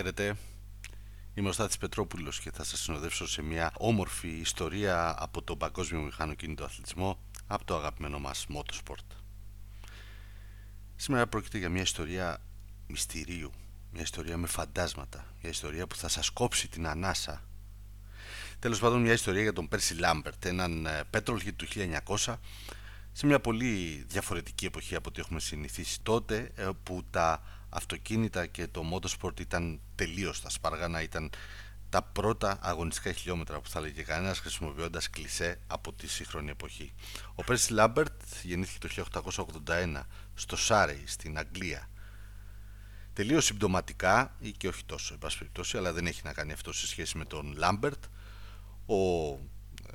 Χαίρετε. Είμαι ο Στάθης Πετρόπουλος και θα σας συνοδεύσω σε μια όμορφη ιστορία από τον παγκόσμιο μηχανοκίνητο αθλητισμό από το αγαπημένο μας Motorsport. Σήμερα πρόκειται για μια ιστορία μυστηρίου, μια ιστορία με φαντάσματα, μια ιστορία που θα σας κόψει την ανάσα. Τέλος πάντων μια ιστορία για τον Πέρσι Λάμπερτ, έναν πέτρολχη του 1900 σε μια πολύ διαφορετική εποχή από ό,τι έχουμε συνηθίσει τότε ε, που τα αυτοκίνητα και το motorsport ήταν τελείως τα σπάργανα, ήταν τα πρώτα αγωνιστικά χιλιόμετρα που θα λέγει κανένας χρησιμοποιώντας κλισέ από τη σύγχρονη εποχή. Ο Πέρσι Λάμπερτ γεννήθηκε το 1881 στο Σάρεϊ στην Αγγλία. Τελείως συμπτωματικά ή και όχι τόσο, εν περιπτώσει, αλλά δεν έχει να κάνει αυτό σε σχέση με τον Λάμπερτ. Ο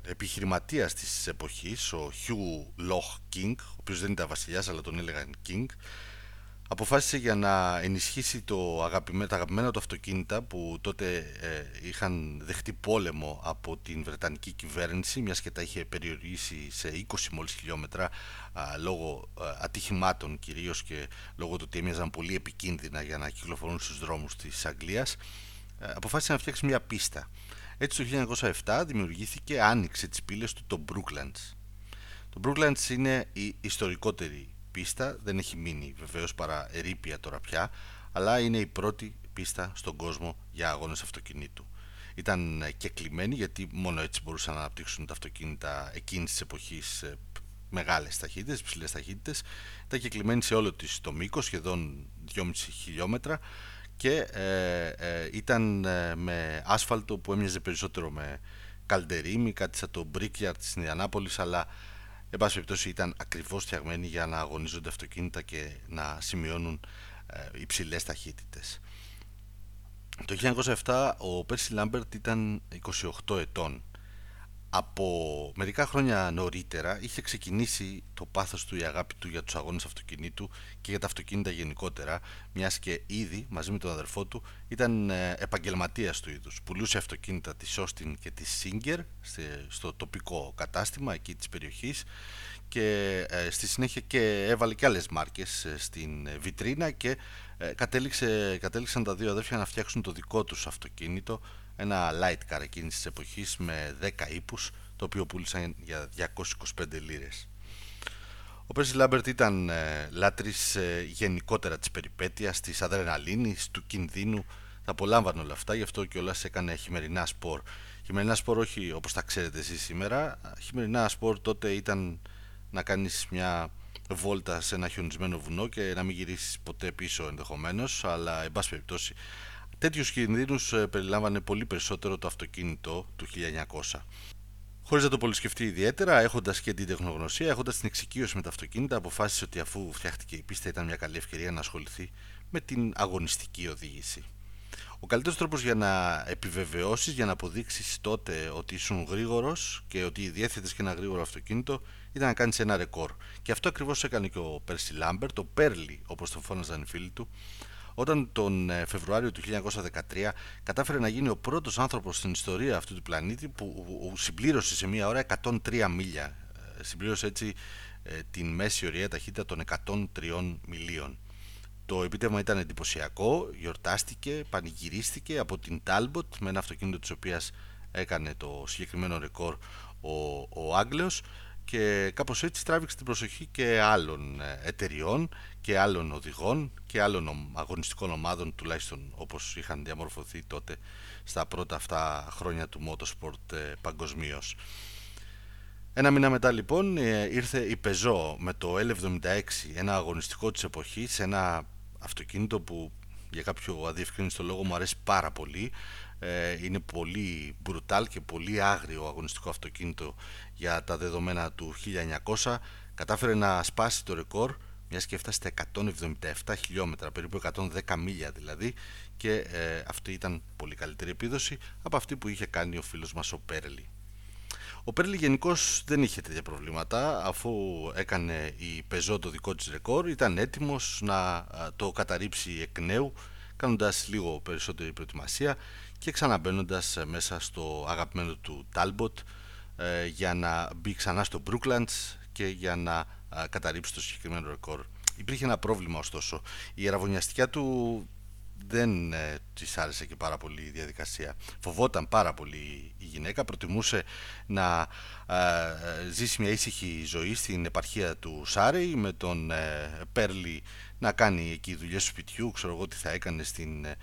επιχειρηματίας της εποχής, ο Hugh Loch King, ο οποίος δεν ήταν βασιλιάς αλλά τον έλεγαν King, αποφάσισε για να ενισχύσει το αγαπημένο, τα αγαπημένα του αυτοκίνητα που τότε ε, είχαν δεχτεί πόλεμο από την Βρετανική κυβέρνηση μιας και τα είχε περιορίσει σε 20 μόλις χιλιόμετρα λόγω ατυχημάτων κυρίως και λόγω του ότι έμοιαζαν πολύ επικίνδυνα για να κυκλοφορούν στους δρόμους της Αγγλίας ε, αποφάσισε να φτιάξει μια πίστα έτσι το 1907 δημιουργήθηκε, άνοιξε τις πύλες του το Brooklands. Το Brooklands είναι η ιστορικότερη πίστα, δεν έχει μείνει βεβαίως παρά ερήπια τώρα πια, αλλά είναι η πρώτη πίστα στον κόσμο για αγώνες αυτοκινήτου. Ήταν και κλειμένη γιατί μόνο έτσι μπορούσαν να αναπτύξουν τα αυτοκίνητα εκείνης της εποχής μεγάλες ταχύτητες, ψηλές ταχύτητες. Ήταν και κλειμένη σε όλο της το μήκος, σχεδόν 2,5 χιλιόμετρα και ε, ε, ήταν ε, με άσφαλτο που έμοιαζε περισσότερο με καλντερίμι, κάτι σαν το Brickyard στην Ιαννάπολης αλλά εν πάση περιπτώσει ήταν ακριβώς φτιαγμένοι για να αγωνίζονται αυτοκίνητα και να σημειώνουν ε, υψηλές ταχύτητες. Το 1907 ο Πέρσι Λάμπερτ ήταν 28 ετών από μερικά χρόνια νωρίτερα είχε ξεκινήσει το πάθος του η αγάπη του για τους αγώνες αυτοκινήτου και για τα αυτοκίνητα γενικότερα μιας και ήδη μαζί με τον αδερφό του ήταν ε, επαγγελματίας του είδους. Πουλούσε αυτοκίνητα της Austin και της Singer στο τοπικό κατάστημα εκεί της περιοχής και ε, στη συνέχεια και έβαλε και άλλες μάρκες ε, στην βιτρίνα και κατέληξε, κατέληξαν τα δύο αδέρφια να φτιάξουν το δικό τους αυτοκίνητο ένα light car εκείνης της εποχής με 10 ύπους το οποίο πούλησαν για 225 λίρες. Ο Πέρσι Λάμπερτ ήταν ε, λάτρης ε, γενικότερα της περιπέτειας, της αδρεναλίνης, του κινδύνου, θα απολάμβανε όλα αυτά, γι' αυτό και όλα έκανε χειμερινά σπορ. Χειμερινά σπορ όχι όπως τα ξέρετε εσείς σήμερα, χειμερινά σπορ τότε ήταν να κάνεις μια βόλτα σε ένα χιονισμένο βουνό και να μην γυρίσεις ποτέ πίσω ενδεχομένως, αλλά εν πάση περιπτώσει Τέτοιους κινδύνους ε, περιλάμβανε πολύ περισσότερο το αυτοκίνητο του 1900. Χωρίς να το πολυσκεφτεί ιδιαίτερα, έχοντας και την τεχνογνωσία, έχοντας την εξοικείωση με τα αυτοκίνητα, αποφάσισε ότι αφού φτιάχτηκε η πίστα ήταν μια καλή ευκαιρία να ασχοληθεί με την αγωνιστική οδήγηση. Ο καλύτερος τρόπος για να επιβεβαιώσεις, για να αποδείξεις τότε ότι ήσουν γρήγορος και ότι διέθετες και ένα γρήγορο αυτοκίνητο ήταν να κάνεις ένα ρεκόρ. Και αυτό ακριβώς έκανε και ο Πέρσι Λάμπερ, το Πέρλι όπως τον φώναζαν οι φίλοι του, όταν τον ε, Φεβρουάριο του 1913 κατάφερε να γίνει ο πρώτος άνθρωπος στην ιστορία αυτού του πλανήτη που συμπλήρωσε σε μία ώρα 103 μίλια. Ε, συμπλήρωσε έτσι ε, την μέση ωραία ταχύτητα των 103 μιλίων. Το επίτευγμα ήταν εντυπωσιακό, γιορτάστηκε, πανηγυρίστηκε από την Talbot με ένα αυτοκίνητο της οποίας έκανε το συγκεκριμένο ρεκόρ ο, ο Άγγλος και κάπως έτσι τράβηξε την προσοχή και άλλων εταιριών και άλλων οδηγών και άλλων αγωνιστικών ομάδων τουλάχιστον όπως είχαν διαμορφωθεί τότε στα πρώτα αυτά χρόνια του motorsport ε, παγκοσμίως. Ένα μήνα μετά λοιπόν ε, ήρθε η Peugeot με το L76, ένα αγωνιστικό της εποχής, ένα αυτοκίνητο που για κάποιο αδιευκρίνηστο λόγο μου αρέσει πάρα πολύ. Ε, είναι πολύ brutal και πολύ άγριο αγωνιστικό αυτοκίνητο για τα δεδομένα του 1900. Κατάφερε να σπάσει το ρεκόρ μιας και έφτασε στα 177 χιλιόμετρα, περίπου 110 μίλια δηλαδή και ε, αυτή ήταν πολύ καλύτερη επίδοση από αυτή που είχε κάνει ο φίλος μας ο Πέρλι. Ο Πέρλι γενικώς δεν είχε τέτοια προβλήματα αφού έκανε η Peugeot το δικό της ρεκόρ ήταν έτοιμος να το καταρρύψει εκ νέου κάνοντας λίγο περισσότερη προετοιμασία και ξαναμπαίνοντας μέσα στο αγαπημένο του Talbot ε, για να μπει ξανά στο Brooklands και για να καταρρύψει το συγκεκριμένο ρεκόρ. Υπήρχε ένα πρόβλημα ωστόσο. Η αραβωνιαστικιά του δεν ε, της άρεσε και πάρα πολύ η διαδικασία. Φοβόταν πάρα πολύ η γυναίκα, προτιμούσε να ε, ζήσει μια ήσυχη ζωή στην επαρχία του Σάρεϊ με τον ε, Πέρλι να κάνει εκεί δουλειές του σπιτιού, ξέρω εγώ τι θα έκανε στην ε,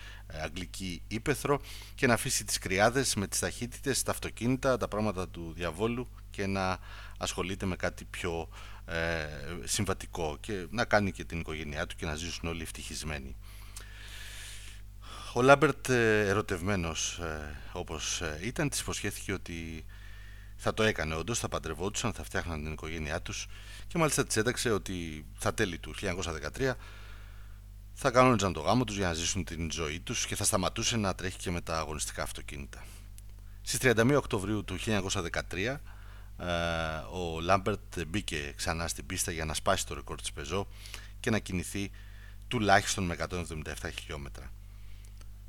Αγγλική Ήπεθρο και να αφήσει τις κρυάδες με τις ταχύτητες, τα αυτοκίνητα, τα πράγματα του διαβόλου και να ασχολείται με κάτι πιο ε, συμβατικό και να κάνει και την οικογένειά του και να ζήσουν όλοι ευτυχισμένοι. Ο Λάμπερτ ε, ερωτευμένος ε, όπως ε, ήταν της υποσχέθηκε ότι θα το έκανε όντως, θα παντρευόντουσαν, θα φτιάχναν την οικογένειά τους και μάλιστα της έταξε ότι στα τέλη του 1913 θα κάνουν το γάμο τους για να ζήσουν την ζωή τους και θα σταματούσε να τρέχει και με τα αγωνιστικά αυτοκίνητα. Στις 31 Οκτωβρίου του 1913 ο Λάμπερτ μπήκε ξανά στην πίστα για να σπάσει το ρεκόρ της Πεζό και να κινηθεί τουλάχιστον με 177 χιλιόμετρα.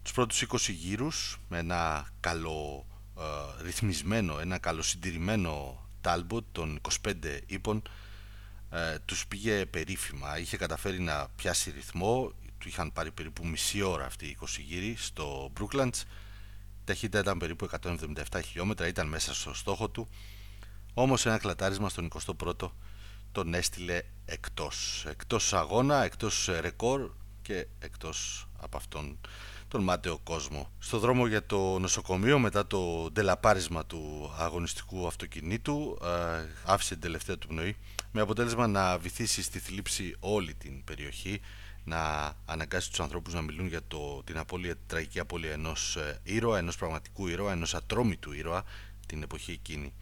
Τους πρώτους 20 γύρους με ένα καλό ε, ρυθμισμένο, ένα καλοσυντηρημένο Talbot των 25 ύπων ε, τους πήγε περίφημα. Είχε καταφέρει να πιάσει ρυθμό, του είχαν πάρει περίπου μισή ώρα αυτοί οι 20 γύροι στο Brooklands. Η ταχύτητα ήταν περίπου 177 χιλιόμετρα, ήταν μέσα στο στόχο του. Όμως ένα κλατάρισμα στον 21ο τον έστειλε εκτός. Εκτός αγώνα, εκτός ρεκόρ και εκτός από αυτόν τον μάταιο κόσμο. Στο δρόμο για το νοσοκομείο μετά το ντελαπάρισμα του αγωνιστικού αυτοκινήτου ε, άφησε την τελευταία του πνοή με αποτέλεσμα να βυθίσει στη θλίψη όλη την περιοχή να αναγκάσει τους ανθρώπους να μιλούν για το, την απώλεια, τραγική απώλεια ενός ε, ήρωα, ενός πραγματικού ήρωα, ενός ατρόμητου ήρωα την εποχή εκείνη.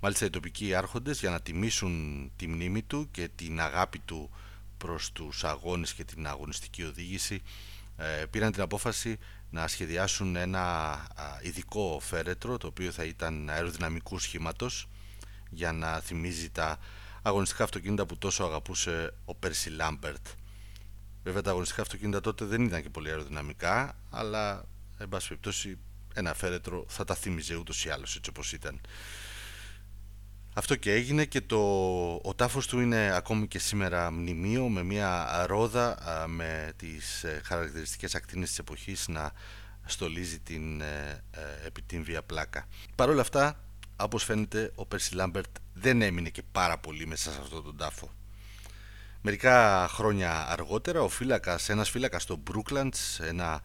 Μάλιστα οι τοπικοί άρχοντες για να τιμήσουν τη μνήμη του και την αγάπη του προς τους αγώνες και την αγωνιστική οδήγηση ε, πήραν την απόφαση να σχεδιάσουν ένα ειδικό φέρετρο το οποίο θα ήταν αεροδυναμικού σχήματος για να θυμίζει τα αγωνιστικά αυτοκίνητα που τόσο αγαπούσε ο Πέρσι Λάμπερτ. Βέβαια τα αγωνιστικά αυτοκίνητα τότε δεν ήταν και πολύ αεροδυναμικά αλλά εν πάση περιπτώσει ένα φέρετρο θα τα θύμιζε ούτως ή άλλως έτσι όπως ήταν. Αυτό και έγινε και το, ο τάφος του είναι ακόμη και σήμερα μνημείο με μια ρόδα με τις ε, χαρακτηριστικές ακτίνες της εποχής να στολίζει την ε, ε, επιτύμβια πλάκα. Παρ' όλα αυτά, όπως φαίνεται, ο Πέρσι Λάμπερτ δεν έμεινε και πάρα πολύ μέσα σε αυτόν τον τάφο. Μερικά χρόνια αργότερα, ο φύλακας, ένας φύλακας στο Μπρούκλαντς, ένα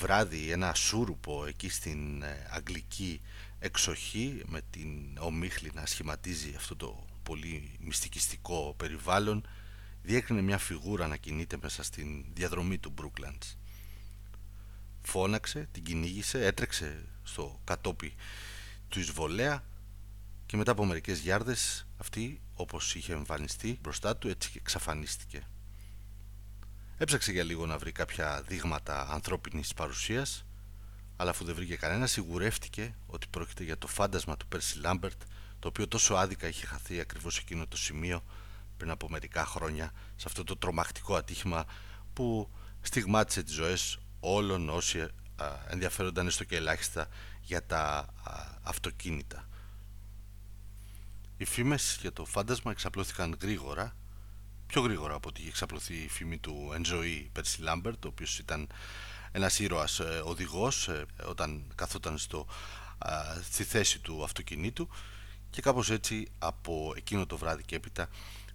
βράδυ, ένα σούρουπο εκεί στην Αγγλική εξοχή με την ομίχλη να σχηματίζει αυτό το πολύ μυστικιστικό περιβάλλον διέκρινε μια φιγούρα να κινείται μέσα στην διαδρομή του Μπρούκλαντς. Φώναξε, την κυνήγησε, έτρεξε στο κατόπι του εισβολέα και μετά από μερικές γιάρδες αυτή όπως είχε εμφανιστεί μπροστά του έτσι και εξαφανίστηκε. Έψαξε για λίγο να βρει κάποια δείγματα ανθρώπινης παρουσίας αλλά αφού δεν βρήκε κανένα, σιγουρεύτηκε ότι πρόκειται για το φάντασμα του Πέρσι Λάμπερτ, το οποίο τόσο άδικα είχε χαθεί ακριβώς εκείνο το σημείο πριν από μερικά χρόνια, σε αυτό το τρομακτικό ατύχημα που στιγμάτισε τις ζωές όλων όσοι ενδιαφέρονταν έστω και ελάχιστα για τα αυτοκίνητα. Οι φήμες για το φάντασμα εξαπλώθηκαν γρήγορα, πιο γρήγορα από ότι είχε εξαπλωθεί η φήμη του Enjoy Πέρσι Λάμπερτ, ο οποίος ήταν ένας ήρωας ε, οδηγός ε, όταν καθόταν στο, στη θέση του αυτοκινήτου και κάπως έτσι από εκείνο το βράδυ και έπειτα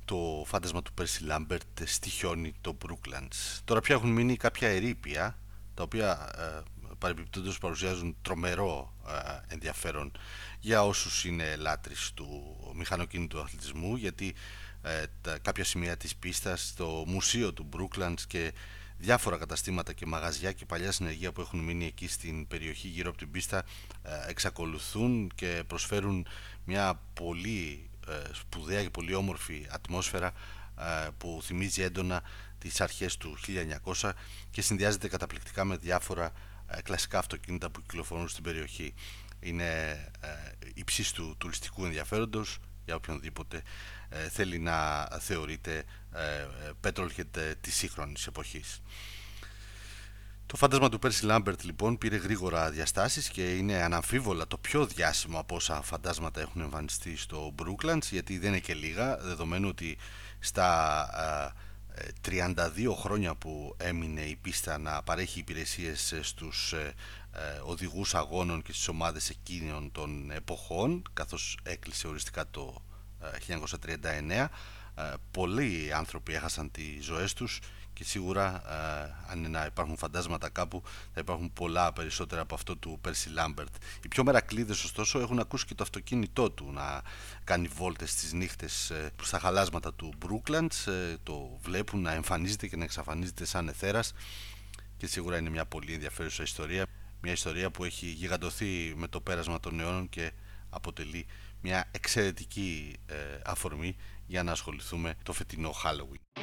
το φάντασμα του Πέρσι Λάμπερτ στοιχιώνει το Brooklands. Τώρα πια έχουν μείνει κάποια ερήπια τα οποία ε, παρεμπιπτόντως παρουσιάζουν τρομερό ε, ενδιαφέρον για όσους είναι λάτρεις του μηχανοκίνητου αθλητισμού γιατί ε, τα, κάποια σημεία της πίστας, το μουσείο του Brooklands και διάφορα καταστήματα και μαγαζιά και παλιά συνεργεία που έχουν μείνει εκεί στην περιοχή γύρω από την πίστα ε, εξακολουθούν και προσφέρουν μια πολύ ε, σπουδαία και πολύ όμορφη ατμόσφαιρα ε, που θυμίζει έντονα τις αρχές του 1900 και συνδυάζεται καταπληκτικά με διάφορα κλασικά αυτοκίνητα που κυκλοφορούν στην περιοχή. Είναι υψής του τουριστικού ενδιαφέροντος για οποιονδήποτε θέλει να θεωρείται petrolhead της σύγχρονης εποχής. Το φάντασμα του Πέρσι Λάμπερτ λοιπόν πήρε γρήγορα διαστάσεις και είναι αναμφίβολα το πιο διάσημο από όσα φαντάσματα έχουν εμφανιστεί στο Brooklands γιατί δεν είναι και λίγα δεδομένου ότι στα 32 χρόνια που έμεινε η πίστα να παρέχει υπηρεσίες στους οδηγούς αγώνων και στις ομάδες εκείνων των εποχών καθώς έκλεισε οριστικά το 1939 πολλοί άνθρωποι έχασαν τις ζωές τους και σίγουρα αν είναι να υπάρχουν φαντάσματα κάπου θα υπάρχουν πολλά περισσότερα από αυτό του Πέρσι Λάμπερτ. Οι πιο μερακλείδες ωστόσο έχουν ακούσει και το αυτοκίνητό του να κάνει βόλτες στις νύχτες ε, στα χαλάσματα του Μπρούκλαντς, ε, το βλέπουν να εμφανίζεται και να εξαφανίζεται σαν εθέρας και σίγουρα είναι μια πολύ ενδιαφέρουσα ιστορία, μια ιστορία που έχει γιγαντωθεί με το πέρασμα των αιώνων και αποτελεί μια εξαιρετική ε, αφορμή για να ασχοληθούμε το φετινό Halloween.